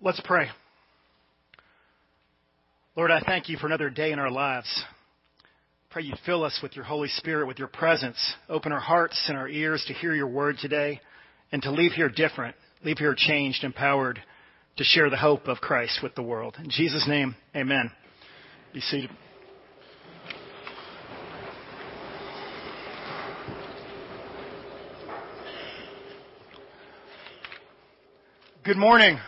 Let's pray. Lord, I thank you for another day in our lives. Pray you fill us with your Holy Spirit, with your presence. Open our hearts and our ears to hear your word today and to leave here different, leave here changed, empowered to share the hope of Christ with the world. In Jesus' name, amen. Be seated. Good morning.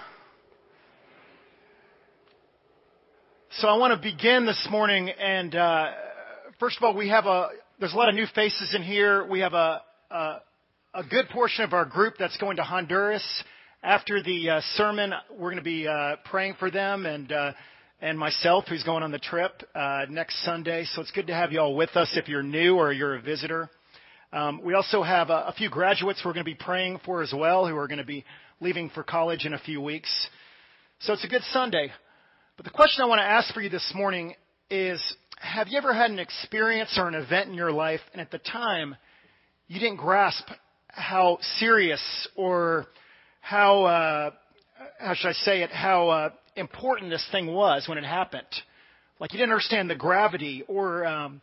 So I want to begin this morning, and uh, first of all, we have a there's a lot of new faces in here. We have a a, a good portion of our group that's going to Honduras after the uh, sermon. We're going to be uh, praying for them and uh, and myself, who's going on the trip uh, next Sunday. So it's good to have you all with us if you're new or you're a visitor. Um, we also have a, a few graduates we're going to be praying for as well, who are going to be leaving for college in a few weeks. So it's a good Sunday. But the question I want to ask for you this morning is Have you ever had an experience or an event in your life, and at the time, you didn't grasp how serious or how, uh, how should I say it, how uh, important this thing was when it happened? Like you didn't understand the gravity or, um,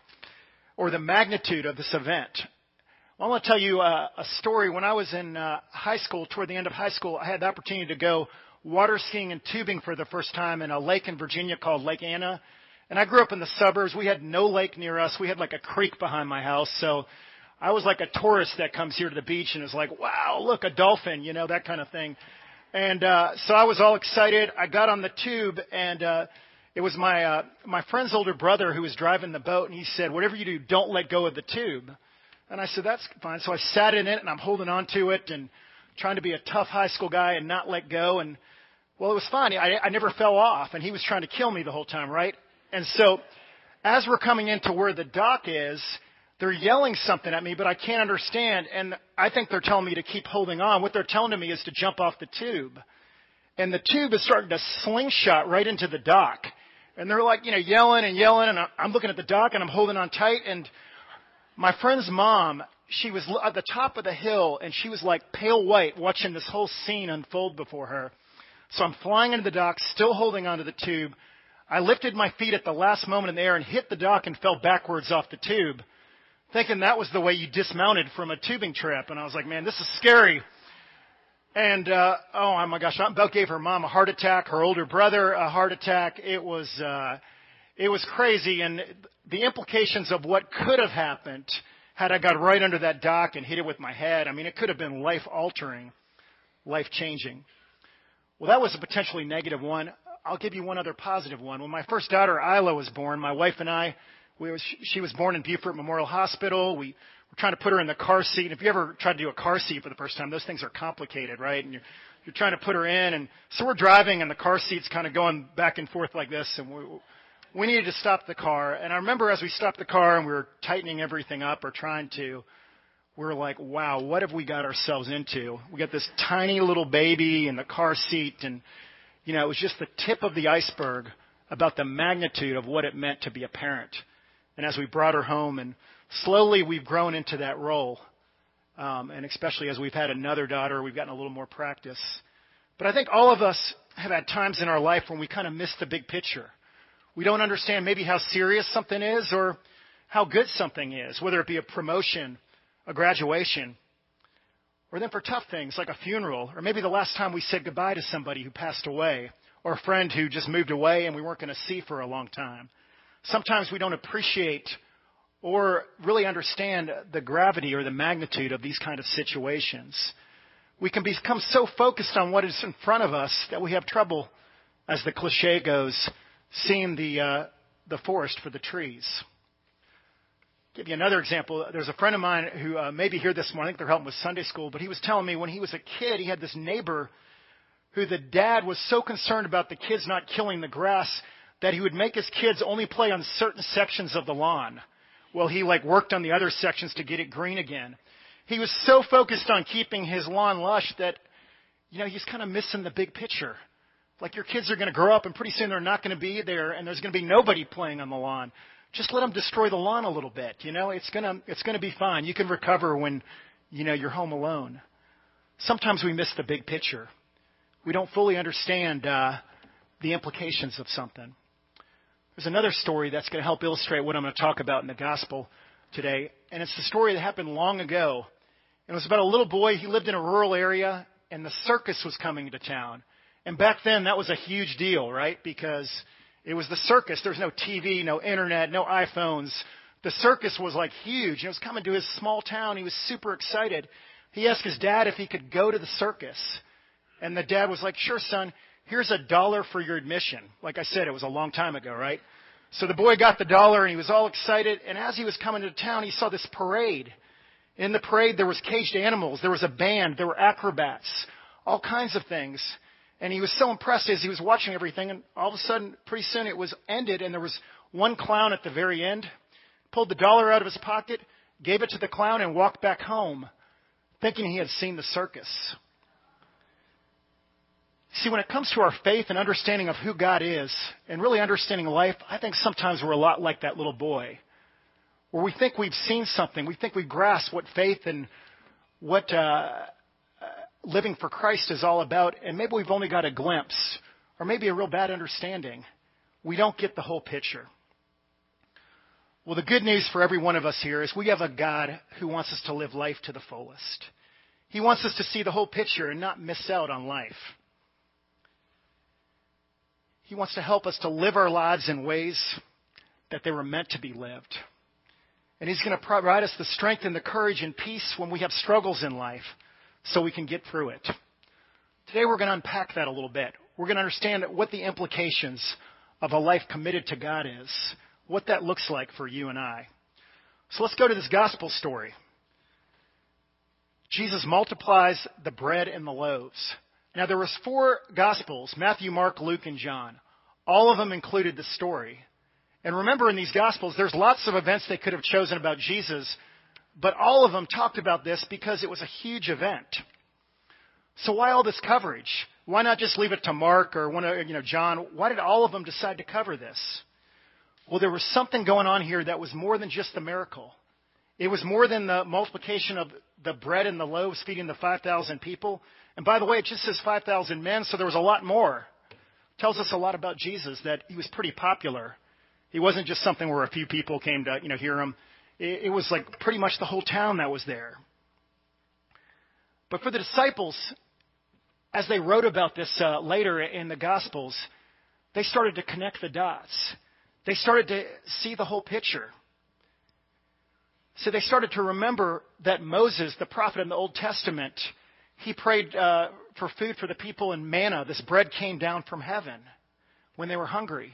or the magnitude of this event. Well, I want to tell you uh, a story. When I was in uh, high school, toward the end of high school, I had the opportunity to go water skiing and tubing for the first time in a lake in Virginia called Lake Anna. And I grew up in the suburbs. We had no lake near us. We had like a creek behind my house. So I was like a tourist that comes here to the beach and is like, wow, look, a dolphin, you know, that kind of thing. And, uh, so I was all excited. I got on the tube and, uh, it was my, uh, my friend's older brother who was driving the boat and he said, whatever you do, don't let go of the tube. And I said, that's fine. So I sat in it and I'm holding on to it and trying to be a tough high school guy and not let go. And well, it was fun. I, I never fell off, and he was trying to kill me the whole time, right? And so, as we're coming into where the dock is, they're yelling something at me, but I can't understand. And I think they're telling me to keep holding on. What they're telling me is to jump off the tube. And the tube is starting to slingshot right into the dock. And they're like, you know, yelling and yelling. And I'm looking at the dock and I'm holding on tight. And my friend's mom, she was at the top of the hill and she was like pale white watching this whole scene unfold before her. So I'm flying into the dock, still holding onto the tube. I lifted my feet at the last moment in the air and hit the dock and fell backwards off the tube, thinking that was the way you dismounted from a tubing trip. And I was like, man, this is scary. And uh, oh my gosh, I about gave her mom a heart attack, her older brother a heart attack. It was uh, it was crazy, and the implications of what could have happened had I got right under that dock and hit it with my head. I mean, it could have been life altering, life changing. Well, that was a potentially negative one. I'll give you one other positive one. When my first daughter, Isla, was born, my wife and I, we was, she was born in Beaufort Memorial Hospital. We were trying to put her in the car seat. And if you ever tried to do a car seat for the first time, those things are complicated, right? And you're, you're trying to put her in. And so we're driving and the car seat's kind of going back and forth like this. And we, we needed to stop the car. And I remember as we stopped the car and we were tightening everything up or trying to, we're like, wow, what have we got ourselves into? We got this tiny little baby in the car seat, and you know, it was just the tip of the iceberg about the magnitude of what it meant to be a parent. And as we brought her home, and slowly we've grown into that role, um, and especially as we've had another daughter, we've gotten a little more practice. But I think all of us have had times in our life when we kind of miss the big picture. We don't understand maybe how serious something is or how good something is, whether it be a promotion a graduation, or then for tough things like a funeral, or maybe the last time we said goodbye to somebody who passed away, or a friend who just moved away and we weren't going to see for a long time. Sometimes we don't appreciate or really understand the gravity or the magnitude of these kind of situations. We can become so focused on what is in front of us that we have trouble, as the cliche goes, seeing the, uh, the forest for the trees give you another example. There's a friend of mine who uh, may be here this morning. They're helping with Sunday school, but he was telling me when he was a kid, he had this neighbor who the dad was so concerned about the kids not killing the grass that he would make his kids only play on certain sections of the lawn. Well, he like worked on the other sections to get it green again. He was so focused on keeping his lawn lush that, you know, he's kind of missing the big picture. Like your kids are going to grow up and pretty soon they're not going to be there and there's going to be nobody playing on the lawn just let them destroy the lawn a little bit. You know, it's gonna it's gonna be fine. You can recover when you know you're home alone. Sometimes we miss the big picture. we don't fully understand uh, the implications of something. There's another story that's going to help illustrate what I'm going to talk about in the gospel today, and it's the story that happened long ago. It was about a little boy. He lived in a rural area, and the circus was coming to town. And back then, that was a huge deal, right? Because it was the circus. There was no TV, no internet, no iPhones. The circus was like huge. It was coming to his small town. He was super excited. He asked his dad if he could go to the circus. And the dad was like, sure, son, here's a dollar for your admission. Like I said, it was a long time ago, right? So the boy got the dollar and he was all excited. And as he was coming to town, he saw this parade. In the parade, there was caged animals. There was a band. There were acrobats. All kinds of things. And he was so impressed as he was watching everything, and all of a sudden, pretty soon it was ended, and there was one clown at the very end, pulled the dollar out of his pocket, gave it to the clown, and walked back home, thinking he had seen the circus. See, when it comes to our faith and understanding of who God is, and really understanding life, I think sometimes we're a lot like that little boy, where we think we've seen something, we think we grasp what faith and what uh, living for Christ is all about, and maybe we've only got a glimpse, or maybe a real bad understanding. We don't get the whole picture. Well, the good news for every one of us here is we have a God who wants us to live life to the fullest. He wants us to see the whole picture and not miss out on life. He wants to help us to live our lives in ways that they were meant to be lived. And He's going to provide us the strength and the courage and peace when we have struggles in life so we can get through it. Today we're going to unpack that a little bit. We're going to understand what the implications of a life committed to God is, what that looks like for you and I. So let's go to this gospel story. Jesus multiplies the bread and the loaves. Now there was four gospels, Matthew, Mark, Luke, and John. All of them included the story. And remember in these gospels, there's lots of events they could have chosen about Jesus but all of them talked about this because it was a huge event. So why all this coverage? Why not just leave it to Mark or one of, you know, John? Why did all of them decide to cover this? Well, there was something going on here that was more than just the miracle. It was more than the multiplication of the bread and the loaves feeding the 5,000 people. And by the way, it just says 5,000 men, so there was a lot more. It tells us a lot about Jesus that he was pretty popular. He wasn't just something where a few people came to, you know, hear him. It, it was like pretty much the whole town that was there. But for the disciples, as they wrote about this uh, later in the Gospels, they started to connect the dots. They started to see the whole picture. So they started to remember that Moses, the prophet in the Old Testament, he prayed uh, for food for the people in manna. This bread came down from heaven when they were hungry.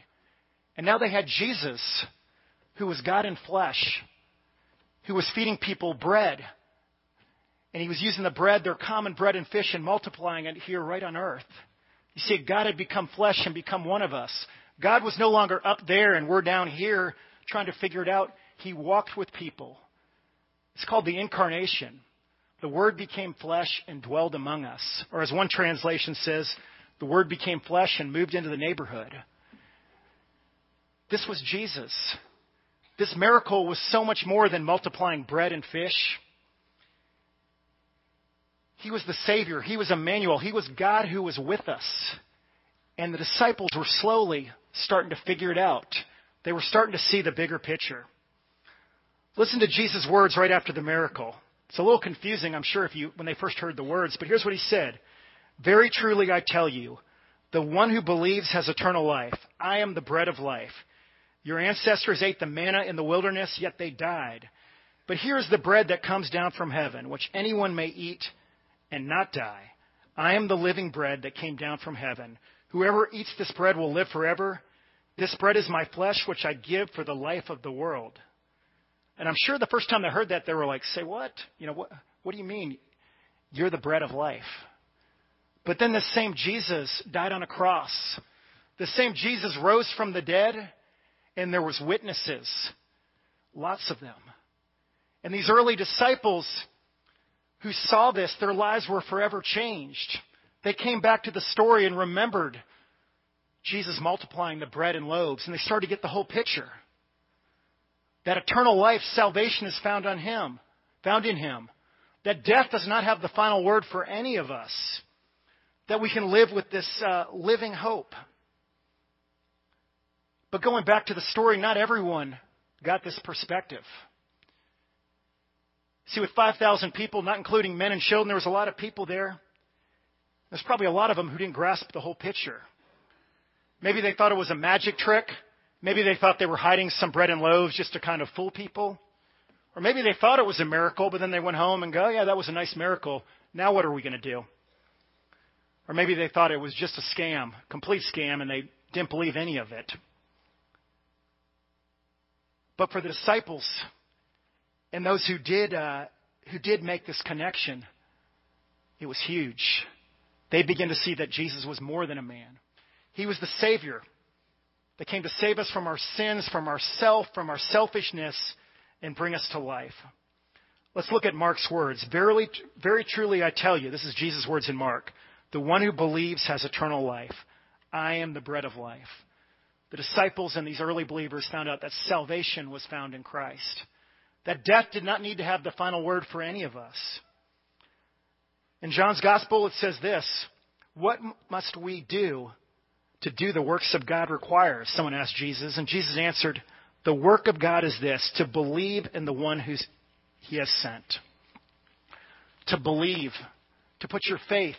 And now they had Jesus, who was God in flesh, who was feeding people bread. And he was using the bread, their common bread and fish, and multiplying it here right on earth. You see, God had become flesh and become one of us. God was no longer up there and we're down here trying to figure it out. He walked with people. It's called the incarnation. The Word became flesh and dwelled among us. Or as one translation says, the Word became flesh and moved into the neighborhood. This was Jesus. This miracle was so much more than multiplying bread and fish. He was the Savior. He was Emmanuel. He was God who was with us. And the disciples were slowly starting to figure it out. They were starting to see the bigger picture. Listen to Jesus' words right after the miracle. It's a little confusing, I'm sure, if you, when they first heard the words, but here's what he said. Very truly I tell you, the one who believes has eternal life. I am the bread of life. Your ancestors ate the manna in the wilderness, yet they died. But here is the bread that comes down from heaven, which anyone may eat and not die. I am the living bread that came down from heaven. Whoever eats this bread will live forever. This bread is my flesh, which I give for the life of the world. And I'm sure the first time they heard that, they were like, say what? You know, what, what do you mean? You're the bread of life. But then the same Jesus died on a cross. The same Jesus rose from the dead and there was witnesses, lots of them. And these early disciples who saw this, their lives were forever changed. They came back to the story and remembered Jesus multiplying the bread and loaves, and they started to get the whole picture. That eternal life, salvation is found on Him, found in Him. That death does not have the final word for any of us. that we can live with this uh, living hope. But going back to the story, not everyone got this perspective. See, with 5,000 people, not including men and children, there was a lot of people there. There's probably a lot of them who didn't grasp the whole picture. Maybe they thought it was a magic trick. Maybe they thought they were hiding some bread and loaves just to kind of fool people. Or maybe they thought it was a miracle, but then they went home and go, yeah, that was a nice miracle. Now what are we going to do? Or maybe they thought it was just a scam, complete scam, and they didn't believe any of it. But for the disciples and those who did, uh, who did make this connection, it was huge. They began to see that Jesus was more than a man. He was the Savior that came to save us from our sins, from our self, from our selfishness, and bring us to life. Let's look at Mark's words. Verily, very truly I tell you, this is Jesus' words in Mark, the one who believes has eternal life. I am the bread of life. The disciples and these early believers found out that salvation was found in Christ. That death did not need to have the final word for any of us. In John's gospel, it says this What must we do to do the works of God requires? Someone asked Jesus, and Jesus answered, The work of God is this, to believe in the one who he has sent. To believe, to put your faith,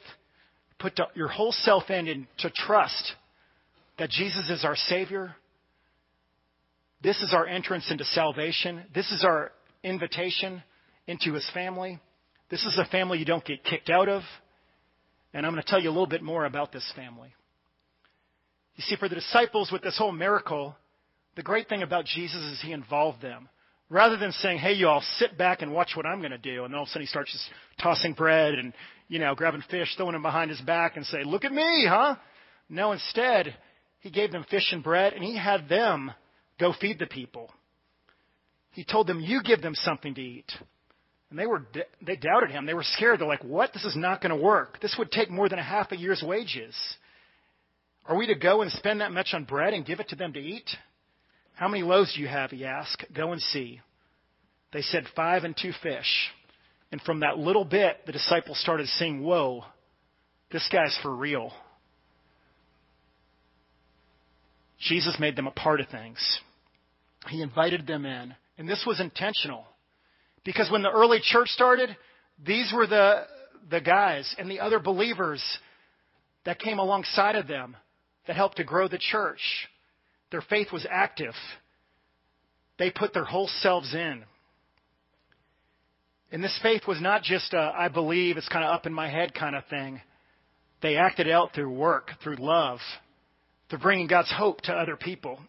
put your whole self in, and to trust that Jesus is our Savior. This is our entrance into salvation. This is our invitation into His family. This is a family you don't get kicked out of. And I'm going to tell you a little bit more about this family. You see, for the disciples with this whole miracle, the great thing about Jesus is he involved them. Rather than saying, hey, you all sit back and watch what I'm going to do, and all of a sudden he starts just tossing bread and, you know, grabbing fish, throwing them behind his back and say, look at me, huh? No, instead, he gave them fish and bread and he had them go feed the people. He told them, you give them something to eat. And they were, they doubted him. They were scared. They're like, what? This is not going to work. This would take more than a half a year's wages. Are we to go and spend that much on bread and give it to them to eat? How many loaves do you have? He asked. Go and see. They said, Five and two fish. And from that little bit, the disciples started saying, Whoa, this guy's for real. Jesus made them a part of things. He invited them in. And this was intentional. Because when the early church started, these were the, the guys and the other believers that came alongside of them that helped to grow the church. Their faith was active. They put their whole selves in. And this faith was not just a, I believe, it's kind of up in my head kind of thing. They acted out through work, through love, through bringing God's hope to other people.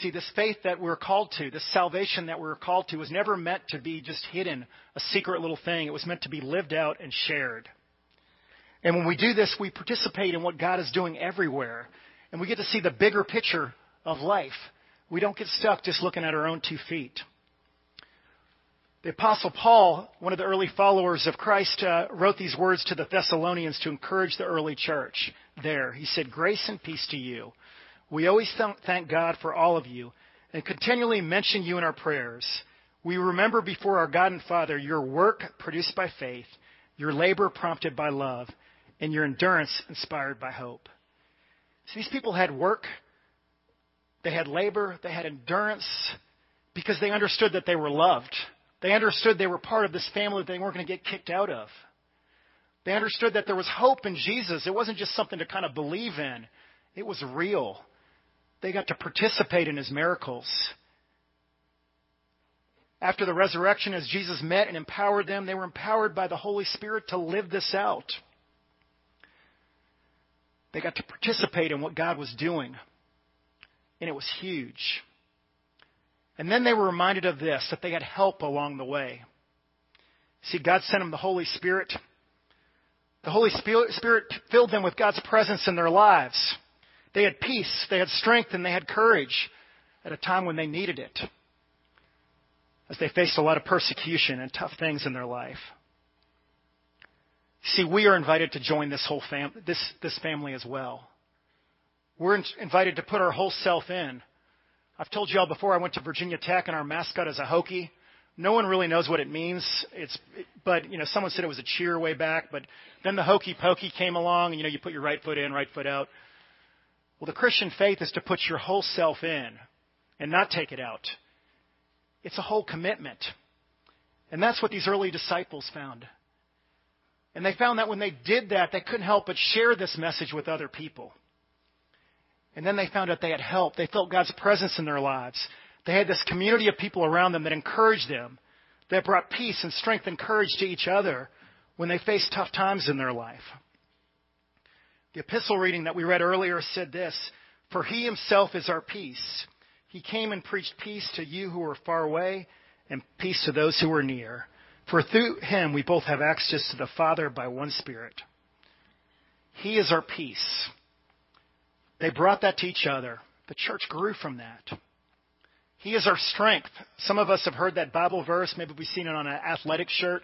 See, this faith that we're called to, this salvation that we're called to, was never meant to be just hidden, a secret little thing. It was meant to be lived out and shared. And when we do this, we participate in what God is doing everywhere. And we get to see the bigger picture of life. We don't get stuck just looking at our own two feet. The Apostle Paul, one of the early followers of Christ, uh, wrote these words to the Thessalonians to encourage the early church there. He said, Grace and peace to you. We always th- thank God for all of you and continually mention you in our prayers. We remember before our God and Father your work produced by faith, your labor prompted by love, and your endurance inspired by hope. So these people had work, they had labor, they had endurance because they understood that they were loved. They understood they were part of this family that they weren't going to get kicked out of. They understood that there was hope in Jesus. It wasn't just something to kind of believe in, it was real. They got to participate in his miracles. After the resurrection, as Jesus met and empowered them, they were empowered by the Holy Spirit to live this out. They got to participate in what God was doing. And it was huge. And then they were reminded of this that they had help along the way. See, God sent them the Holy Spirit. The Holy Spirit filled them with God's presence in their lives. They had peace, they had strength, and they had courage at a time when they needed it as they faced a lot of persecution and tough things in their life. See, we are invited to join this whole fam- this, this family as well. We're in- invited to put our whole self in. I've told you all before I went to Virginia Tech and our mascot is a Hokie. No one really knows what it means. It's, but you know, someone said it was a cheer way back. But then the hokey pokey came along, and you know, you put your right foot in, right foot out. Well, the Christian faith is to put your whole self in and not take it out. It's a whole commitment. And that's what these early disciples found. And they found that when they did that, they couldn't help but share this message with other people. And then they found out they had help. They felt God's presence in their lives. They had this community of people around them that encouraged them, that brought peace and strength and courage to each other when they faced tough times in their life. The epistle reading that we read earlier said this For he himself is our peace. He came and preached peace to you who are far away and peace to those who are near. For through him we both have access to the Father by one Spirit. He is our peace. They brought that to each other. The church grew from that. He is our strength. Some of us have heard that Bible verse. Maybe we've seen it on an athletic shirt.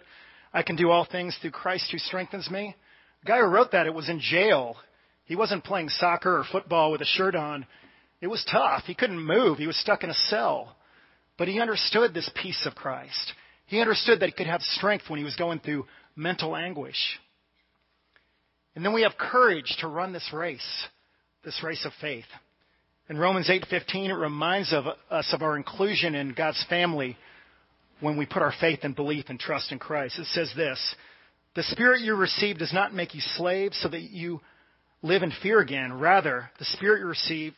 I can do all things through Christ who strengthens me. The guy who wrote that, it was in jail. He wasn't playing soccer or football with a shirt on. It was tough. He couldn't move. He was stuck in a cell. But he understood this peace of Christ. He understood that he could have strength when he was going through mental anguish. And then we have courage to run this race, this race of faith. In Romans 8:15 it reminds of us of our inclusion in God's family when we put our faith and belief and trust in Christ. It says this, "The spirit you received does not make you slaves so that you live in fear again. Rather, the spirit you received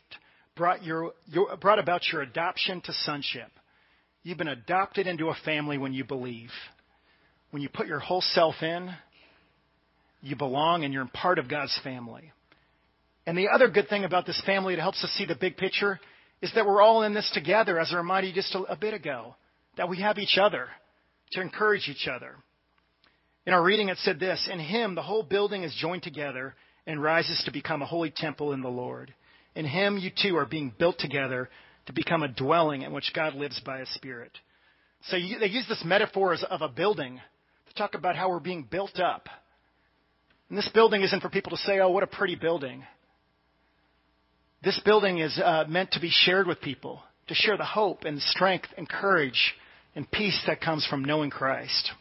brought, your, your, brought about your adoption to sonship. You've been adopted into a family when you believe. When you put your whole self in, you belong and you're part of God's family. And the other good thing about this family that helps us see the big picture is that we're all in this together, as I reminded you just a, bit ago, that we have each other to encourage each other. In our reading, it said this In him, the whole building is joined together and rises to become a holy temple in the Lord. In him, you too are being built together to become a dwelling in which God lives by his Spirit. So you, they use this metaphor of a building to talk about how we're being built up. And this building isn't for people to say, oh, what a pretty building. This building is uh, meant to be shared with people, to share the hope and strength and courage and peace that comes from knowing Christ.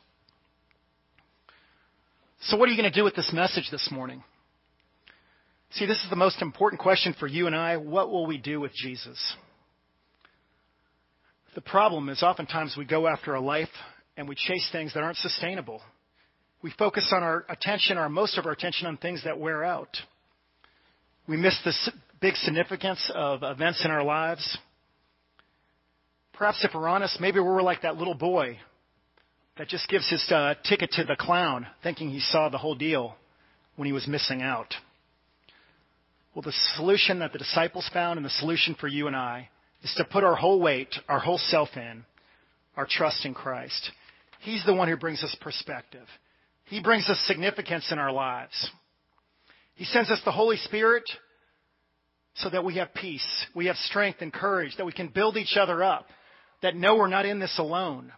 So, what are you going to do with this message this morning? See, this is the most important question for you and I. What will we do with Jesus? The problem is oftentimes we go after a life and we chase things that aren't sustainable. We focus on our attention, our most of our attention on things that wear out. We miss the big significance of events in our lives. Perhaps if we're honest, maybe we're like that little boy that just gives his uh, ticket to the clown, thinking he saw the whole deal when he was missing out. Well, the solution that the disciples found and the solution for you and I is to put our whole weight, our whole self in, our trust in Christ. He's the one who brings us perspective. He brings us significance in our lives. He sends us the Holy Spirit so that we have peace, we have strength and courage, that we can build each other up, that no, we're not in this alone.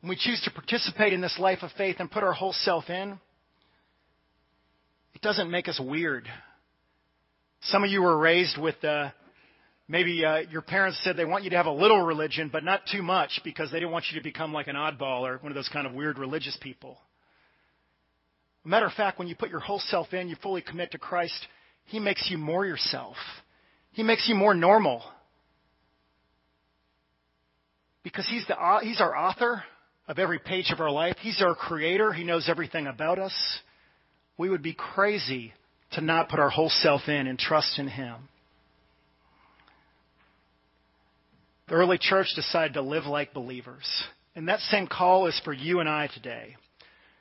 When we choose to participate in this life of faith and put our whole self in, it doesn't make us weird. Some of you were raised with uh, maybe uh, your parents said they want you to have a little religion, but not too much because they didn't want you to become like an oddball or one of those kind of weird religious people. Matter of fact, when you put your whole self in, you fully commit to Christ, He makes you more yourself. He makes you more normal. Because He's, the, he's our author of every page of our life. He's our creator. He knows everything about us. We would be crazy to not put our whole self in and trust in Him. The early church decided to live like believers. And that same call is for you and I today.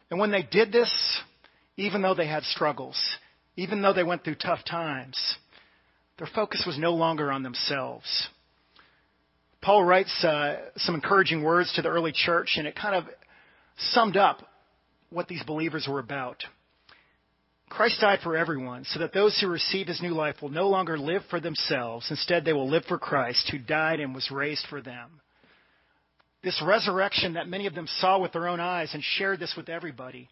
And when they did this, even though they had struggles, even though they went through tough times, their focus was no longer on themselves. Paul writes uh, some encouraging words to the early church, and it kind of summed up what these believers were about. Christ died for everyone, so that those who receive his new life will no longer live for themselves. Instead, they will live for Christ, who died and was raised for them. This resurrection that many of them saw with their own eyes and shared this with everybody,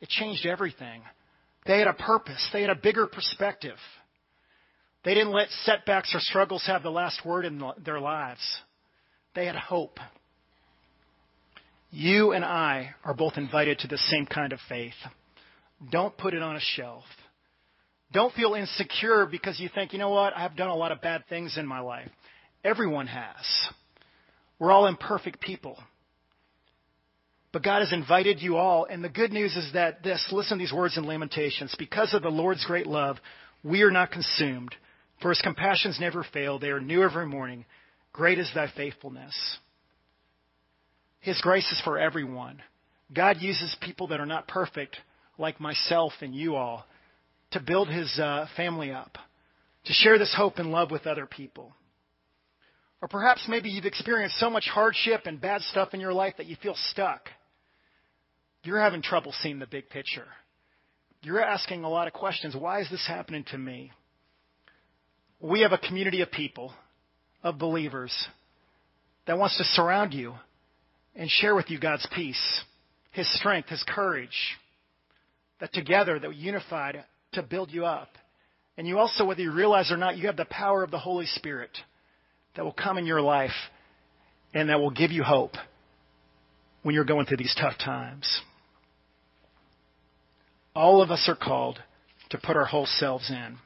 it changed everything. They had a purpose, they had a bigger perspective. They didn't let setbacks or struggles have the last word in their lives. They had hope. You and I are both invited to the same kind of faith. Don't put it on a shelf. Don't feel insecure because you think, you know what, I've done a lot of bad things in my life. Everyone has. We're all imperfect people. But God has invited you all, and the good news is that this, listen to these words in Lamentations. Because of the Lord's great love, we are not consumed. For his compassions never fail, they are new every morning. Great is thy faithfulness. His grace is for everyone. God uses people that are not perfect, like myself and you all, to build his uh, family up, to share this hope and love with other people. Or perhaps maybe you've experienced so much hardship and bad stuff in your life that you feel stuck. You're having trouble seeing the big picture. You're asking a lot of questions. Why is this happening to me? We have a community of people, of believers, that wants to surround you and share with you God's peace, His strength, His courage. That together, that we unified to build you up. And you also, whether you realize or not, you have the power of the Holy Spirit that will come in your life and that will give you hope when you're going through these tough times. All of us are called to put our whole selves in.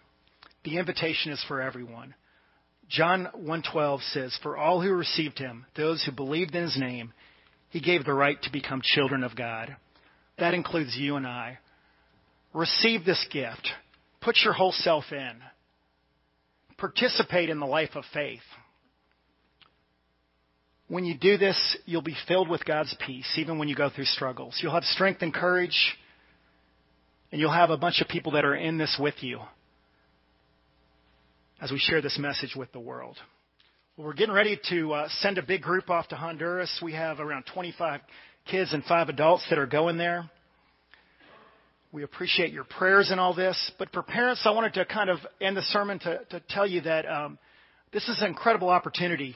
The invitation is for everyone. John 1:12 says, "For all who received him, those who believed in his name, he gave the right to become children of God." That includes you and I. Receive this gift. Put your whole self in. Participate in the life of faith. When you do this, you'll be filled with God's peace, even when you go through struggles. You'll have strength and courage, and you'll have a bunch of people that are in this with you as we share this message with the world. Well, we're getting ready to uh, send a big group off to Honduras. We have around 25 kids and five adults that are going there. We appreciate your prayers and all this. But for parents, I wanted to kind of end the sermon to, to tell you that um, this is an incredible opportunity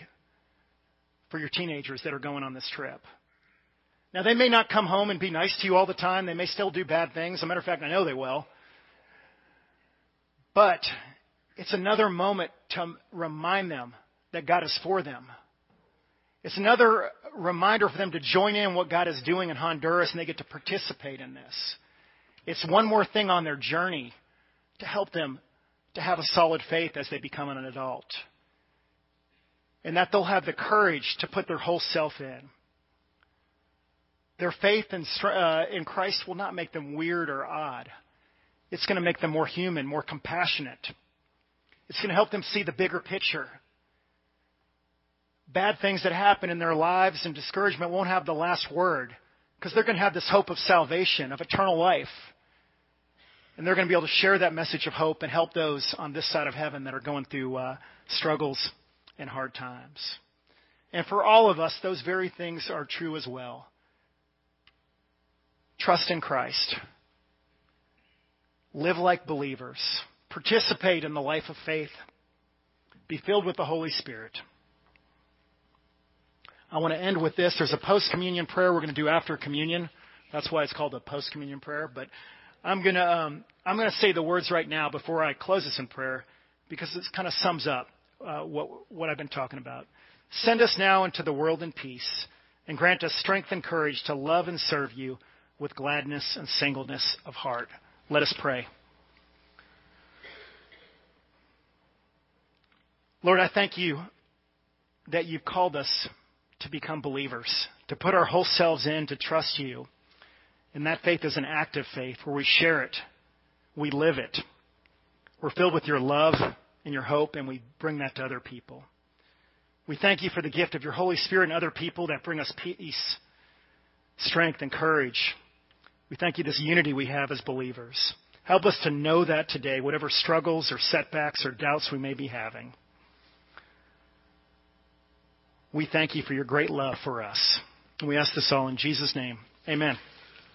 for your teenagers that are going on this trip. Now, they may not come home and be nice to you all the time. They may still do bad things. As a matter of fact, I know they will. But it's another moment to remind them that God is for them. It's another reminder for them to join in what God is doing in Honduras and they get to participate in this. It's one more thing on their journey to help them to have a solid faith as they become an adult. And that they'll have the courage to put their whole self in. Their faith in, uh, in Christ will not make them weird or odd. It's going to make them more human, more compassionate. It's going to help them see the bigger picture. Bad things that happen in their lives and discouragement won't have the last word because they're going to have this hope of salvation, of eternal life. And they're going to be able to share that message of hope and help those on this side of heaven that are going through uh, struggles and hard times. And for all of us, those very things are true as well. Trust in Christ. Live like believers. Participate in the life of faith. Be filled with the Holy Spirit. I want to end with this. There's a post communion prayer we're going to do after communion. That's why it's called a post communion prayer. But I'm going to um, I'm going to say the words right now before I close this in prayer because it kind of sums up uh, what what I've been talking about. Send us now into the world in peace, and grant us strength and courage to love and serve you with gladness and singleness of heart. Let us pray. Lord, I thank you that you've called us to become believers, to put our whole selves in, to trust you. And that faith is an active faith where we share it, we live it. We're filled with your love and your hope, and we bring that to other people. We thank you for the gift of your Holy Spirit and other people that bring us peace, strength, and courage. We thank you this unity we have as believers. Help us to know that today, whatever struggles or setbacks or doubts we may be having. We thank you for your great love for us. And we ask this all in Jesus' name. Amen.